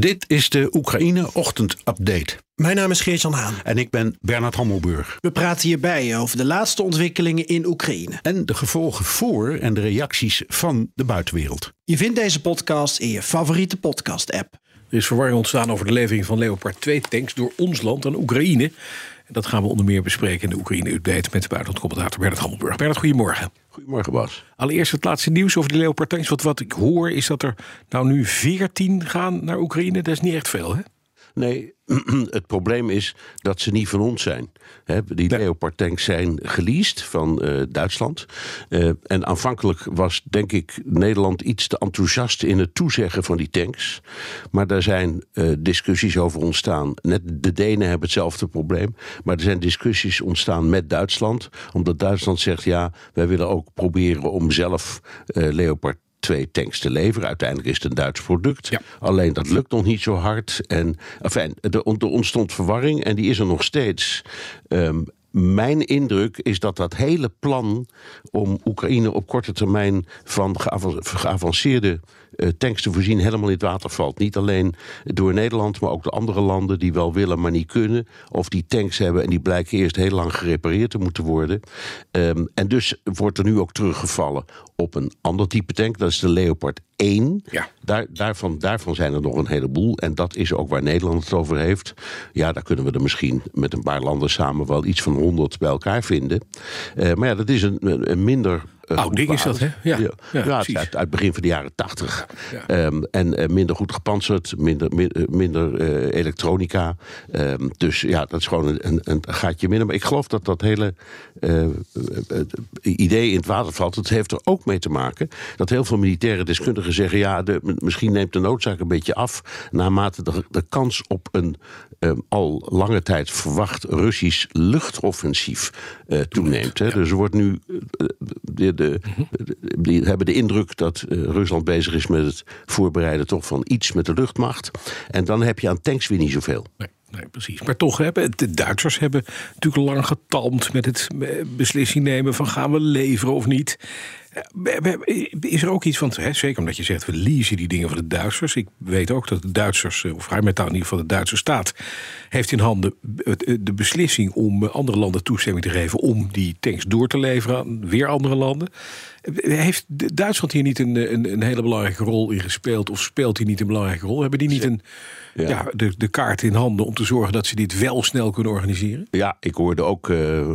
Dit is de Oekraïne Ochtend Update. Mijn naam is Geert-Jan Haan. En ik ben Bernard Hammelburg. We praten hierbij over de laatste ontwikkelingen in Oekraïne. En de gevolgen voor en de reacties van de buitenwereld. Je vindt deze podcast in je favoriete podcast-app. Er is verwarring ontstaan over de levering van Leopard 2 tanks door ons land aan Oekraïne. En dat gaan we onder meer bespreken in de Oekraïne-update met de buitenlandcommentator Bernard Hammelburg. Bernard, goedemorgen. Goedemorgen Bas. Allereerst het laatste nieuws over de Leopard tanks. Want wat ik hoor is dat er nou nu 14 gaan naar Oekraïne. Dat is niet echt veel, hè? Nee, het probleem is dat ze niet van ons zijn. die Leopard tanks zijn geleased van uh, Duitsland. Uh, en aanvankelijk was, denk ik, Nederland iets te enthousiast in het toezeggen van die tanks. Maar daar zijn uh, discussies over ontstaan. Net de Denen hebben hetzelfde probleem. Maar er zijn discussies ontstaan met Duitsland. Omdat Duitsland zegt: ja, wij willen ook proberen om zelf Leopard twee tanks te leveren. Uiteindelijk is het een Duits product. Alleen dat lukt nog niet zo hard. En enfin, er, ontstond verwarring en die is er nog steeds. Um, mijn indruk is dat dat hele plan om Oekraïne op korte termijn van geavanceerde uh, tanks te voorzien helemaal in het water valt. Niet alleen door Nederland, maar ook de andere landen die wel willen, maar niet kunnen. Of die tanks hebben en die blijken eerst heel lang gerepareerd te moeten worden. Um, en dus wordt er nu ook teruggevallen op een ander type tank. Dat is de Leopard 1. Ja. Daar, daarvan, daarvan zijn er nog een heleboel. En dat is ook waar Nederland het over heeft. Ja, daar kunnen we er misschien met een paar landen samen wel iets van 100 bij elkaar vinden. Uh, maar ja, dat is een, een minder uh, ding is dat, hè? Ja, ja, ja, het uit, uit begin van de jaren tachtig. Um, en uh, minder goed gepantserd, minder, minder uh, elektronica. Um, dus ja, dat is gewoon een, een, een, gaatje minder. Maar ik geloof dat dat hele idee in het water valt. Het heeft er ook mee te maken dat heel veel militaire deskundigen zeggen... ja, de, misschien neemt de noodzaak een beetje af... naarmate de, de kans op een um, al lange tijd verwacht Russisch luchtoffensief toeneemt. Hè. Dus er wordt nu... De, de, die hebben de indruk dat uh, Rusland bezig is met het voorbereiden toch van iets met de luchtmacht. En dan heb je aan tanks weer niet zoveel. Nee. Nee, precies. Maar toch hebben de Duitsers hebben natuurlijk lang getalmd met het eh, beslissing nemen van gaan we leveren of niet. Is er ook iets van, hè, zeker omdat je zegt we leasen die dingen van de Duitsers. Ik weet ook dat de Duitsers, eh, of Rijmetaal in ieder geval de Duitse staat, heeft in handen de beslissing om andere landen toestemming te geven om die tanks door te leveren aan weer andere landen. Heeft Duitsland hier niet een, een, een hele belangrijke rol in gespeeld? Of speelt hij niet een belangrijke rol? Hebben die niet een, ja. de, de kaart in handen om te zorgen dat ze dit wel snel kunnen organiseren? Ja, ik hoorde ook uh,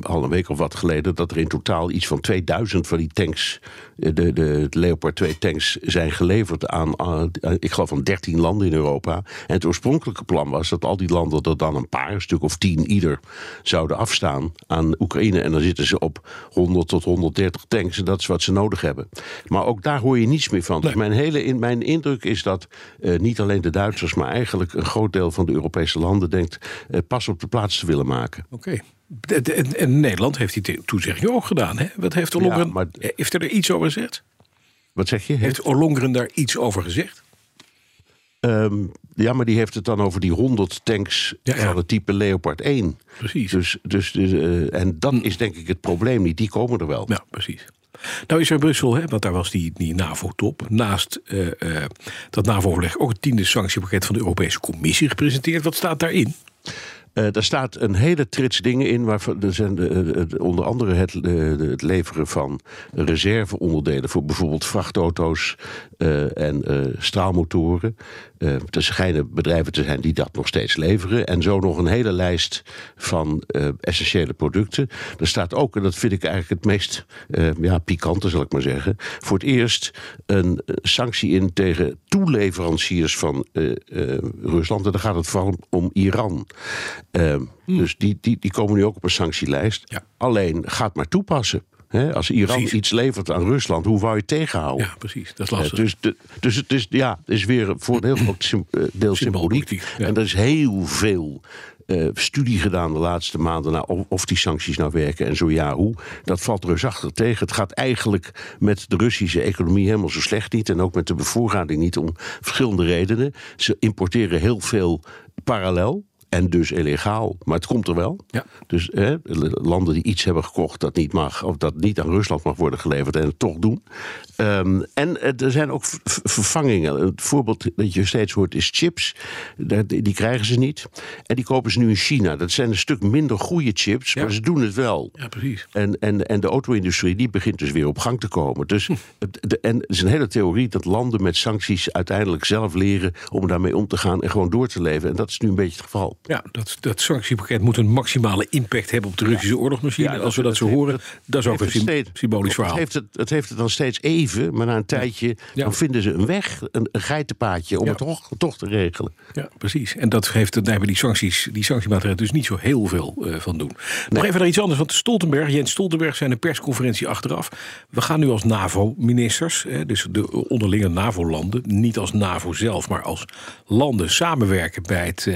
al een week of wat geleden dat er in totaal iets van 2000 van die tanks, eh, de, de, de Leopard 2 tanks, zijn geleverd aan, aan, ik geloof, aan 13 landen in Europa. En het oorspronkelijke plan was dat al die landen er dan een paar, een stuk of 10 ieder, zouden afstaan aan Oekraïne. En dan zitten ze op 100 tot 130 tanks. En dat is wat ze nodig hebben. Maar ook daar hoor je niets meer van. Dus mijn, hele, in, mijn indruk is dat uh, niet alleen de Duitsers, maar eigenlijk een groot deel van de Europese landen denkt uh, pas op de plaats te willen maken. Oké. En, en, Nederland heeft die toezegging ook gedaan. Hè? Wat heeft Ollongren, ja, maar, heeft er iets over gezegd? Wat zeg je? Heeft Ollongren daar iets over gezegd? Um, ja, maar die heeft het dan over die 100 tanks ja, ja. van het type Leopard 1. Precies. Dus, dus, dus uh, en dat hm. is denk ik het probleem niet. Die komen er wel. Ja, precies. Nou is er Brussel, hè, want daar was die, die NAVO-top. Naast uh, uh, dat NAVO-overleg ook het tiende sanctiepakket van de Europese Commissie gepresenteerd. Wat staat daarin? Uh, daar staat een hele trits dingen in. Waarvan er zijn de, de, onder andere het, het, leveren van reserveonderdelen voor bijvoorbeeld vrachtauto's uh, en uh, straalmotoren. er schijnen bedrijven te zijn die dat nog steeds leveren. En zo nog een hele lijst van essentiële producten. Er staat ook, en dat vind ik eigenlijk het meest ja, pikante, zal ik maar zeggen. Voor het eerst een sanctie in tegen toeleveranciers van Rusland. En dan gaat het vooral om Iran. Uh, mm. Dus die, die, die komen nu ook op een sanctielijst. Ja. Alleen gaat maar toepassen. He, als Iran precies. iets levert aan Rusland, hoe wou je het tegenhouden? Ja, precies. Dat is lastig. Uh, dus, de, dus het is, ja, is weer voor een heel groot deel symboliek. Ja. En er is heel veel eh, studie gedaan de laatste maanden naar of, of die sancties nou werken en zo ja, hoe. Dat valt reusachtig tegen. Het gaat eigenlijk met de Russische economie helemaal zo slecht niet. En ook met de bevoorrading niet om verschillende redenen. Ze importeren heel veel parallel. En dus illegaal. Maar het komt er wel. Ja. Dus hè, landen die iets hebben gekocht dat niet mag, of dat niet aan Rusland mag worden geleverd en het toch doen. Ehm, en eh, er zijn ook vervangingen. Het voorbeeld dat je steeds hoort is chips. Die krijgen ze niet. En die kopen ze nu in China. Dat zijn een stuk minder goede chips, Ja. maar ze doen het wel. Ja, precies. En, en, en de auto-industrie die begint dus weer op gang te komen. Dus, Hm. de, en het is een hele theorie dat landen met sancties uiteindelijk zelf leren om daarmee om te gaan en gewoon door te leven. En dat is nu een beetje het geval. Ja, dat, dat sanctiepakket moet een maximale impact hebben op de Russische oorlogsmachine. Ja, als we dat, zo horen, dat dat is ook een steeds- symbolisch verhaal. Het heeft, het, het heeft het dan steeds even, maar na een tijdje dan vinden ze een weg, een, een geitenpaadje, om het toch, toch te regelen. Ja, precies. En dat heeft, daar hebben die sancties, die sanctiemaatregelen dus niet zo heel veel eh, van doen. Nog even naar iets anders, want Stoltenberg, Jens Stoltenberg, zijn een persconferentie achteraf. We gaan nu als NAVO-ministers, dus de onderlinge NAVO-landen, niet als NAVO zelf, maar als landen samenwerken bij het, eh,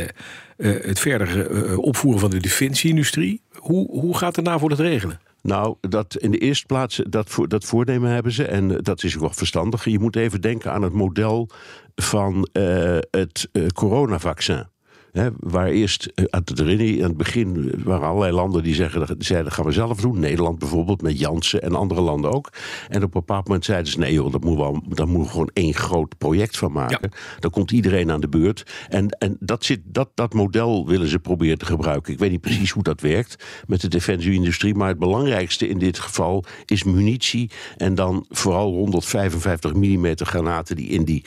het verder eh, opvoeren van de defensieindustrie. Hoe, hoe gaat de NAVO dat regelen? Nou, dat in de eerste plaats, dat, dat voornemen hebben ze. En eh, dat is ook wel verstandig. Je moet even denken aan het model van eh, het eh, coronavaccin. Hè, waar eerst, eh, aan het begin waren allerlei landen die zeggen, zeiden dat gaan we zelf doen. Nederland bijvoorbeeld, met Janssen en andere landen ook. En op een bepaald moment zeiden ze, nee joh, dat moeten we, daar moeten we gewoon één groot project van maken. Dan komt iedereen aan de beurt. En, en dat, zit, dat, dat model willen ze proberen te gebruiken. Ik weet niet precies hoe dat werkt met de defensieindustrie. Maar het belangrijkste in dit geval is munitie. En dan vooral 155 mm granaten die in die,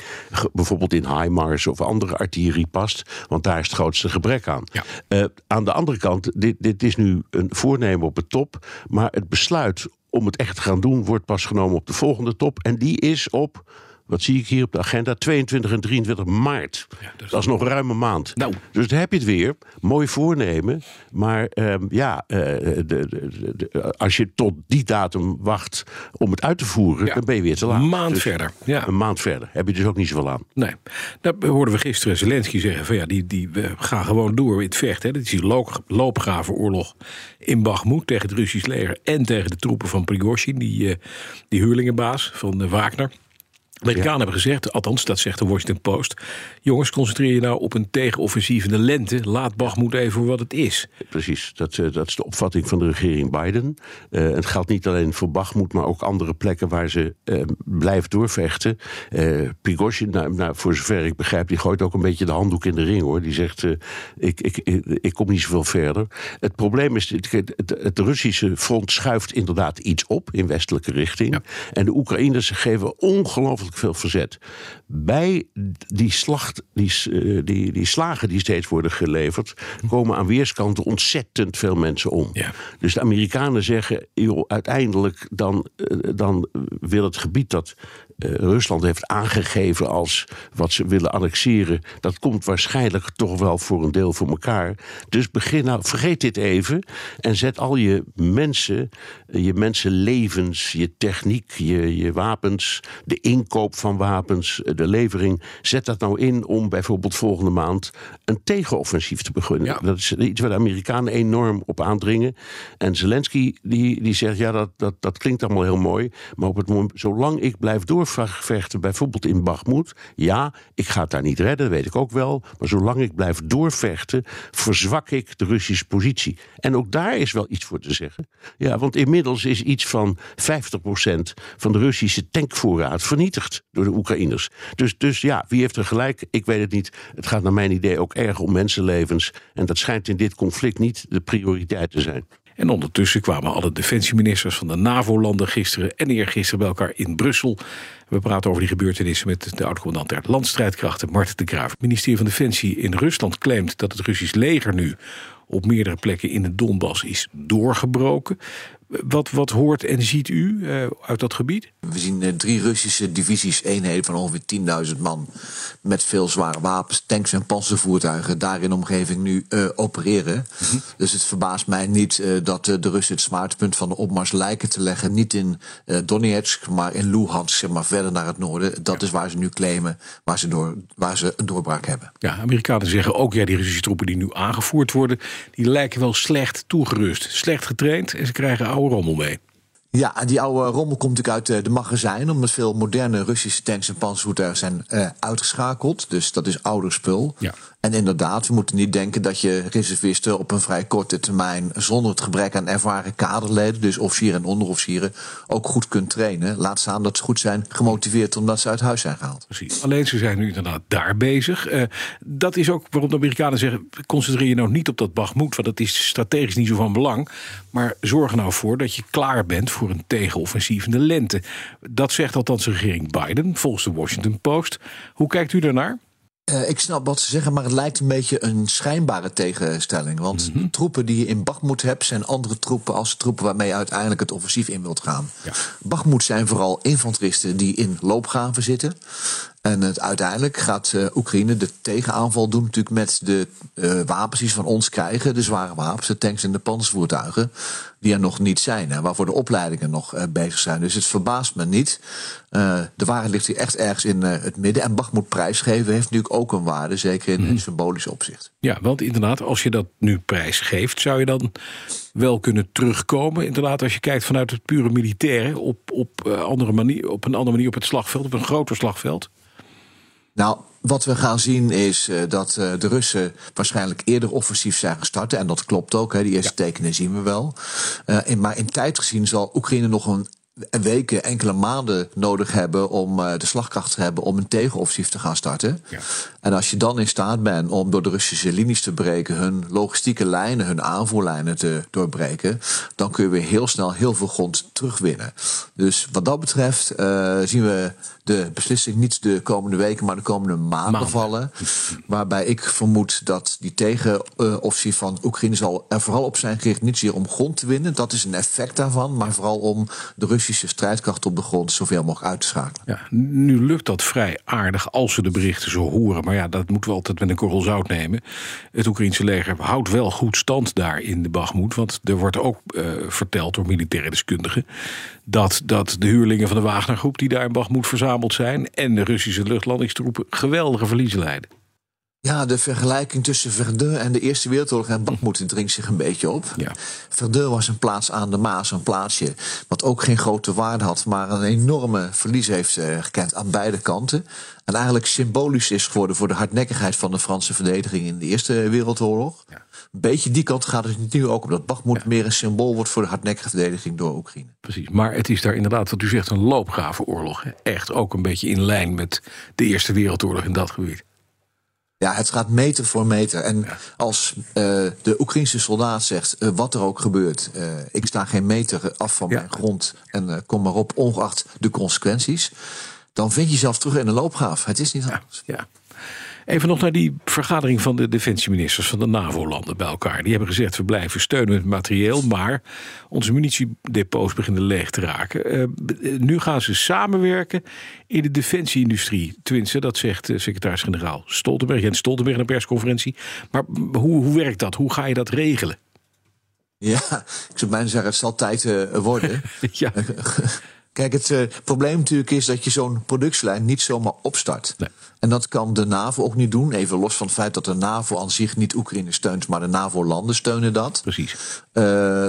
bijvoorbeeld in HIMARS of andere artillerie past. Want daar is het grootste gebrek aan. Ja. Eh, aan de andere kant, dit, dit is nu een voornemen op het top. Maar het besluit om het echt te gaan doen wordt pas genomen op de volgende top. En die is op, wat zie ik hier op de agenda, 22 en 23 maart. Ja, dat is- dat is nog ruim een maand. Nou. Dus daar heb je het weer. Mooi voornemen. Maar ehm, ja, eh, de, de, de- de- als je tot die datum wacht om het uit te voeren, Ja. dan ben je weer te laat. Een maand Dus verder. Ja. Een maand verder. Heb je dus ook niet zoveel aan. Nee, dat hoorden we gisteren Zelensky zeggen van ja, die, die we gaan gewoon door in het vechten. Hè. Dat is die loop, loopgravenoorlog in Bakhmut tegen het Russisch leger en tegen de troepen van Prigozhin, die, eh, die huurlingenbaas van eh, Wagner. Amerikanen hebben gezegd, althans dat zegt de Washington Post... jongens, concentreer je nou op een tegenoffensief in de lente. Laat Bakhmut even voor wat het is. Precies, dat, eh, dat is de opvatting van de regering Biden. Eh, het geldt niet alleen voor Bakhmut, maar ook andere plekken waar ze eh, blijven doorvechten. Eh Prigozhin, nou, nou, voor zover ik begrijp, die gooit ook een beetje de handdoek in de ring hoor. Die zegt: ik, ik, ik, ik kom niet zoveel verder. Het probleem is: het, het, het Russische front schuift inderdaad iets op in westelijke richting. Ja. En de Oekraïners geven ongelooflijk veel verzet. Bij die, slacht, die, eh, die, die slagen die steeds worden geleverd, komen aan weerskanten ontzettend veel mensen om. Ja. Dus de Amerikanen zeggen, joh, uiteindelijk dan, eh, dan wil het gebied dat eh, Rusland heeft aangegeven als wat ze willen annexeren, dat komt waarschijnlijk toch wel voor een deel voor elkaar. Dus begin nou, vergeet dit even en zet al je mensen, eh, je mensenlevens, je techniek, je, je wapens, de inkoop van wapens, eh, de levering, zet dat nou in om bijvoorbeeld volgende maand een tegenoffensief te beginnen. Ja. Dat is iets waar de Amerikanen enorm op aandringen. En Zelensky die, die zegt, ja, dat, dat, dat klinkt allemaal heel mooi. Maar op het moment, zolang ik blijf doorvechten, bijvoorbeeld in Bakhmut... ja, ik ga het daar niet redden, dat weet ik ook wel. Maar zolang ik blijf doorvechten, verzwak ik de Russische positie. En ook daar is wel iets voor te zeggen. Ja, want inmiddels is iets van 50% van de Russische tankvoorraad vernietigd door de Oekraïners. Dus, dus ja, wie heeft er gelijk? Ik weet het niet. Het gaat naar mijn idee ook erg om mensenlevens. En dat schijnt in dit conflict niet de prioriteit te zijn. En ondertussen kwamen alle defensieministers van de NAVO-landen gisteren en eergisteren bij elkaar in Brussel. We praten over die gebeurtenissen met de oud-commandant der landstrijdkrachten, Mart de Graaf. Het ministerie van Defensie in Rusland claimt dat het Russisch leger nu op meerdere plekken in de Donbass is doorgebroken. Wat, wat hoort en ziet u uh, uit dat gebied? We zien uh, drie Russische divisies, eenheden van ongeveer 10.000 man. Met veel zware wapens, tanks en panzervoertuigen daar in de omgeving nu uh, opereren. -hmm. Dus het verbaast mij niet dat de Russen het zwaartepunt van de opmars lijken te leggen. Niet in Donetsk, maar in Luhansk, zeg maar verder naar het noorden. Dat ja. is waar ze nu claimen, waar ze, door, waar ze een doorbraak hebben. Ja, Amerikanen zeggen ook, ja, die Russische troepen die nu aangevoerd worden, die lijken wel slecht toegerust. Slecht getraind en ze krijgen oude rommel mee. Ja, en die oude rommel komt natuurlijk uit de magazijn, omdat veel moderne Russische tanks en panzervoertuigen zijn uh, uitgeschakeld. Dus dat is ouder spul. Ja. En inderdaad, we moeten niet denken dat je reservisten op een vrij korte termijn, zonder het gebrek aan ervaren kaderleden, dus officieren en onderofficieren, ook goed kunt trainen. Laat staan dat ze goed zijn gemotiveerd omdat ze uit huis zijn gehaald. Precies. Alleen ze zijn nu inderdaad daar bezig. Uh, dat is ook waarom de Amerikanen zeggen: concentreer je nou niet op dat Bagmoed, want dat is strategisch niet zo van belang. Maar zorg er nou voor dat je klaar bent voor een tegenoffensief in de lente. Dat zegt althans de regering Biden, volgens de Washington Post. Hoe kijkt u daarnaar? Uh, ik snap wat ze zeggen, maar het lijkt een beetje een schijnbare tegenstelling. Want mm -hmm. troepen die je in Bagmoed hebt, zijn andere troepen als troepen waarmee je uiteindelijk het offensief in wilt gaan. Ja. Bagmoed zijn vooral infanteristen die in loopgraven zitten. En het, uiteindelijk gaat uh, Oekraïne de tegenaanval doen, natuurlijk met de uh, wapens die ze van ons krijgen, de zware wapens, de tanks en de panzervoertuigen, die er nog niet zijn en waarvoor de opleidingen nog uh, bezig zijn. Dus het verbaast me niet. de waarheid ligt hier echt ergens in het midden. En Bachmoed prijsgeven heeft natuurlijk ook een waarde, zeker in mm. symbolisch opzicht. Ja, want inderdaad, als je dat nu prijsgeeft, zou je dan wel kunnen terugkomen. Inderdaad, als je kijkt vanuit het pure militaire, op, op, andere manier, op een andere manier op het slagveld, op een groter slagveld. Nou, wat we gaan zien is uh, dat uh, de Russen waarschijnlijk eerder offensief zijn gestart. En dat klopt ook, hè, die eerste ja. tekenen zien we wel. Uh, in, maar in tijd gezien zal Oekraïne nog een weken, enkele maanden nodig hebben om de slagkracht te hebben om een tegenoffensief te gaan starten. Ja. En als je dan in staat bent om door de Russische linies te breken, hun logistieke lijnen, hun aanvoerlijnen te doorbreken, dan kun je weer heel snel heel veel grond terugwinnen. Dus wat dat betreft uh, zien we de beslissing niet de komende weken, maar de komende maanden, maanden. vallen. Waarbij ik vermoed dat die tegenoffensief van Oekraïne zal er vooral op zijn gericht niet zozeer om grond te winnen. Dat is een effect daarvan, maar vooral om de Russische strijdkracht op de grond zoveel mogelijk uit te schakelen. Ja, nu lukt dat vrij aardig als we de berichten zo horen. Maar ja, dat moeten we altijd met een korrel zout nemen. Het Oekraïnse leger houdt wel goed stand daar in de Bagmoed. Want er wordt ook uh, verteld door militaire deskundigen dat, dat de huurlingen van de Wagnergroep die daar in Bagmoed verzameld zijn en de Russische luchtlandingstroepen geweldige verliezen leiden. Ja, de vergelijking tussen Verdun en de Eerste Wereldoorlog en Bakmoed dringt zich een beetje op. Ja. Verdun was een plaats aan de Maas, een plaatsje wat ook geen grote waarde had, maar een enorme verlies heeft uh, gekend aan beide kanten. En eigenlijk symbolisch is geworden voor de hardnekkigheid van de Franse verdediging in de Eerste Wereldoorlog. Ja. Een beetje die kant gaat het nu ook op. Dat Bagmoed ja. meer een symbool wordt voor de hardnekkige verdediging door Oekraïne. Precies, maar het is daar inderdaad, wat u zegt, een loopgravenoorlog. Echt ook een beetje in lijn met de Eerste Wereldoorlog in dat gebied. Ja, het gaat meter voor meter. En ja. als uh, de Oekraïnse soldaat zegt, uh, wat er ook gebeurt, uh, ik sta geen meter af van ja. mijn grond en kom maar op, ongeacht de consequenties, dan vind je jezelf terug in een loopgraaf. Het is niet anders. Ja, ja. Even nog naar die vergadering van de defensieministers van de NAVO-landen bij elkaar. Die hebben gezegd: we blijven steunen met materieel, maar onze munitiedepots beginnen leeg te raken. Uh, nu gaan ze samenwerken in de defensieindustrie. Tenminste, dat zegt uh, secretaris-generaal Stoltenberg. Jens Stoltenberg in een persconferentie. Maar hoe, hoe werkt dat? Hoe ga je dat regelen? Ja, ik zou bijna zeggen: het zal tijd uh, worden. ja. Kijk, het uh, probleem natuurlijk is dat je zo'n productielijn niet zomaar opstart. Nee. En dat kan de NAVO ook niet doen. Even los van het feit dat de NAVO aan zich niet Oekraïne steunt, maar de NAVO-landen steunen dat. Precies. Uh,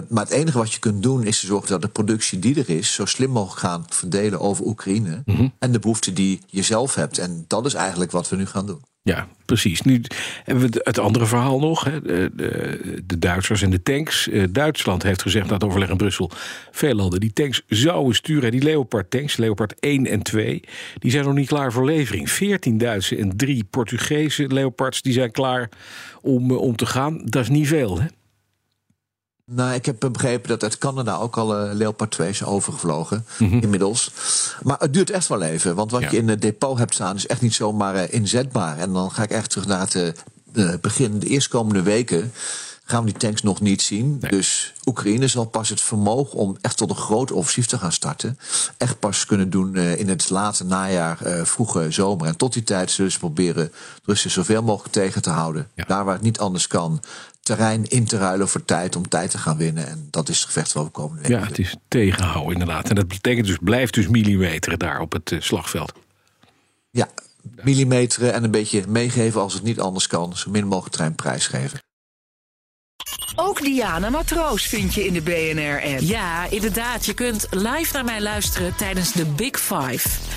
maar het enige wat je kunt doen is te zorgen dat de productie die er is, zo slim mogelijk gaan verdelen over Oekraïne. Mm -hmm. En de behoefte die je zelf hebt. En dat is eigenlijk wat we nu gaan doen. Ja, precies. Nu hebben we het andere verhaal nog. Hè. De, de, de, Duitsers en de tanks. Duitsland heeft gezegd na het overleg in Brussel... veel landen die tanks zouden sturen. Die Leopard-tanks, Leopard 1 en 2... die zijn nog niet klaar voor levering. 14 Duitse en 3 Portugese Leopards... die zijn klaar om, om te gaan. Dat is niet veel, hè? Nou, ik heb begrepen dat uit Canada ook al uh, Leopard 2 is overgevlogen. Mm -hmm. Inmiddels. Maar het duurt echt wel even. Want wat Ja. je in het depot hebt staan is echt niet zomaar uh, inzetbaar. En dan ga ik echt terug naar het uh, begin. De eerstkomende weken gaan we die tanks nog niet zien. Dus Oekraïne zal pas het vermogen om echt tot een groot offensief te gaan starten. Echt pas kunnen doen in het late najaar, vroege zomer. En tot die tijd zullen ze proberen Russen zoveel mogelijk tegen te houden. Ja. Daar waar het niet anders kan, terrein in te ruilen voor tijd om tijd te gaan winnen. En dat is het gevecht wel we komende week. Ja, het is tegenhouden inderdaad. En dat betekent dus, blijft dus millimeteren daar op het uh, slagveld. Ja, millimeteren en een beetje meegeven als het niet anders kan. Zo min mogelijk treinprijs geven. Ook Diana Matroos vind je in de BNR-app. Ja, inderdaad. Je kunt live naar mij luisteren tijdens de Big Five.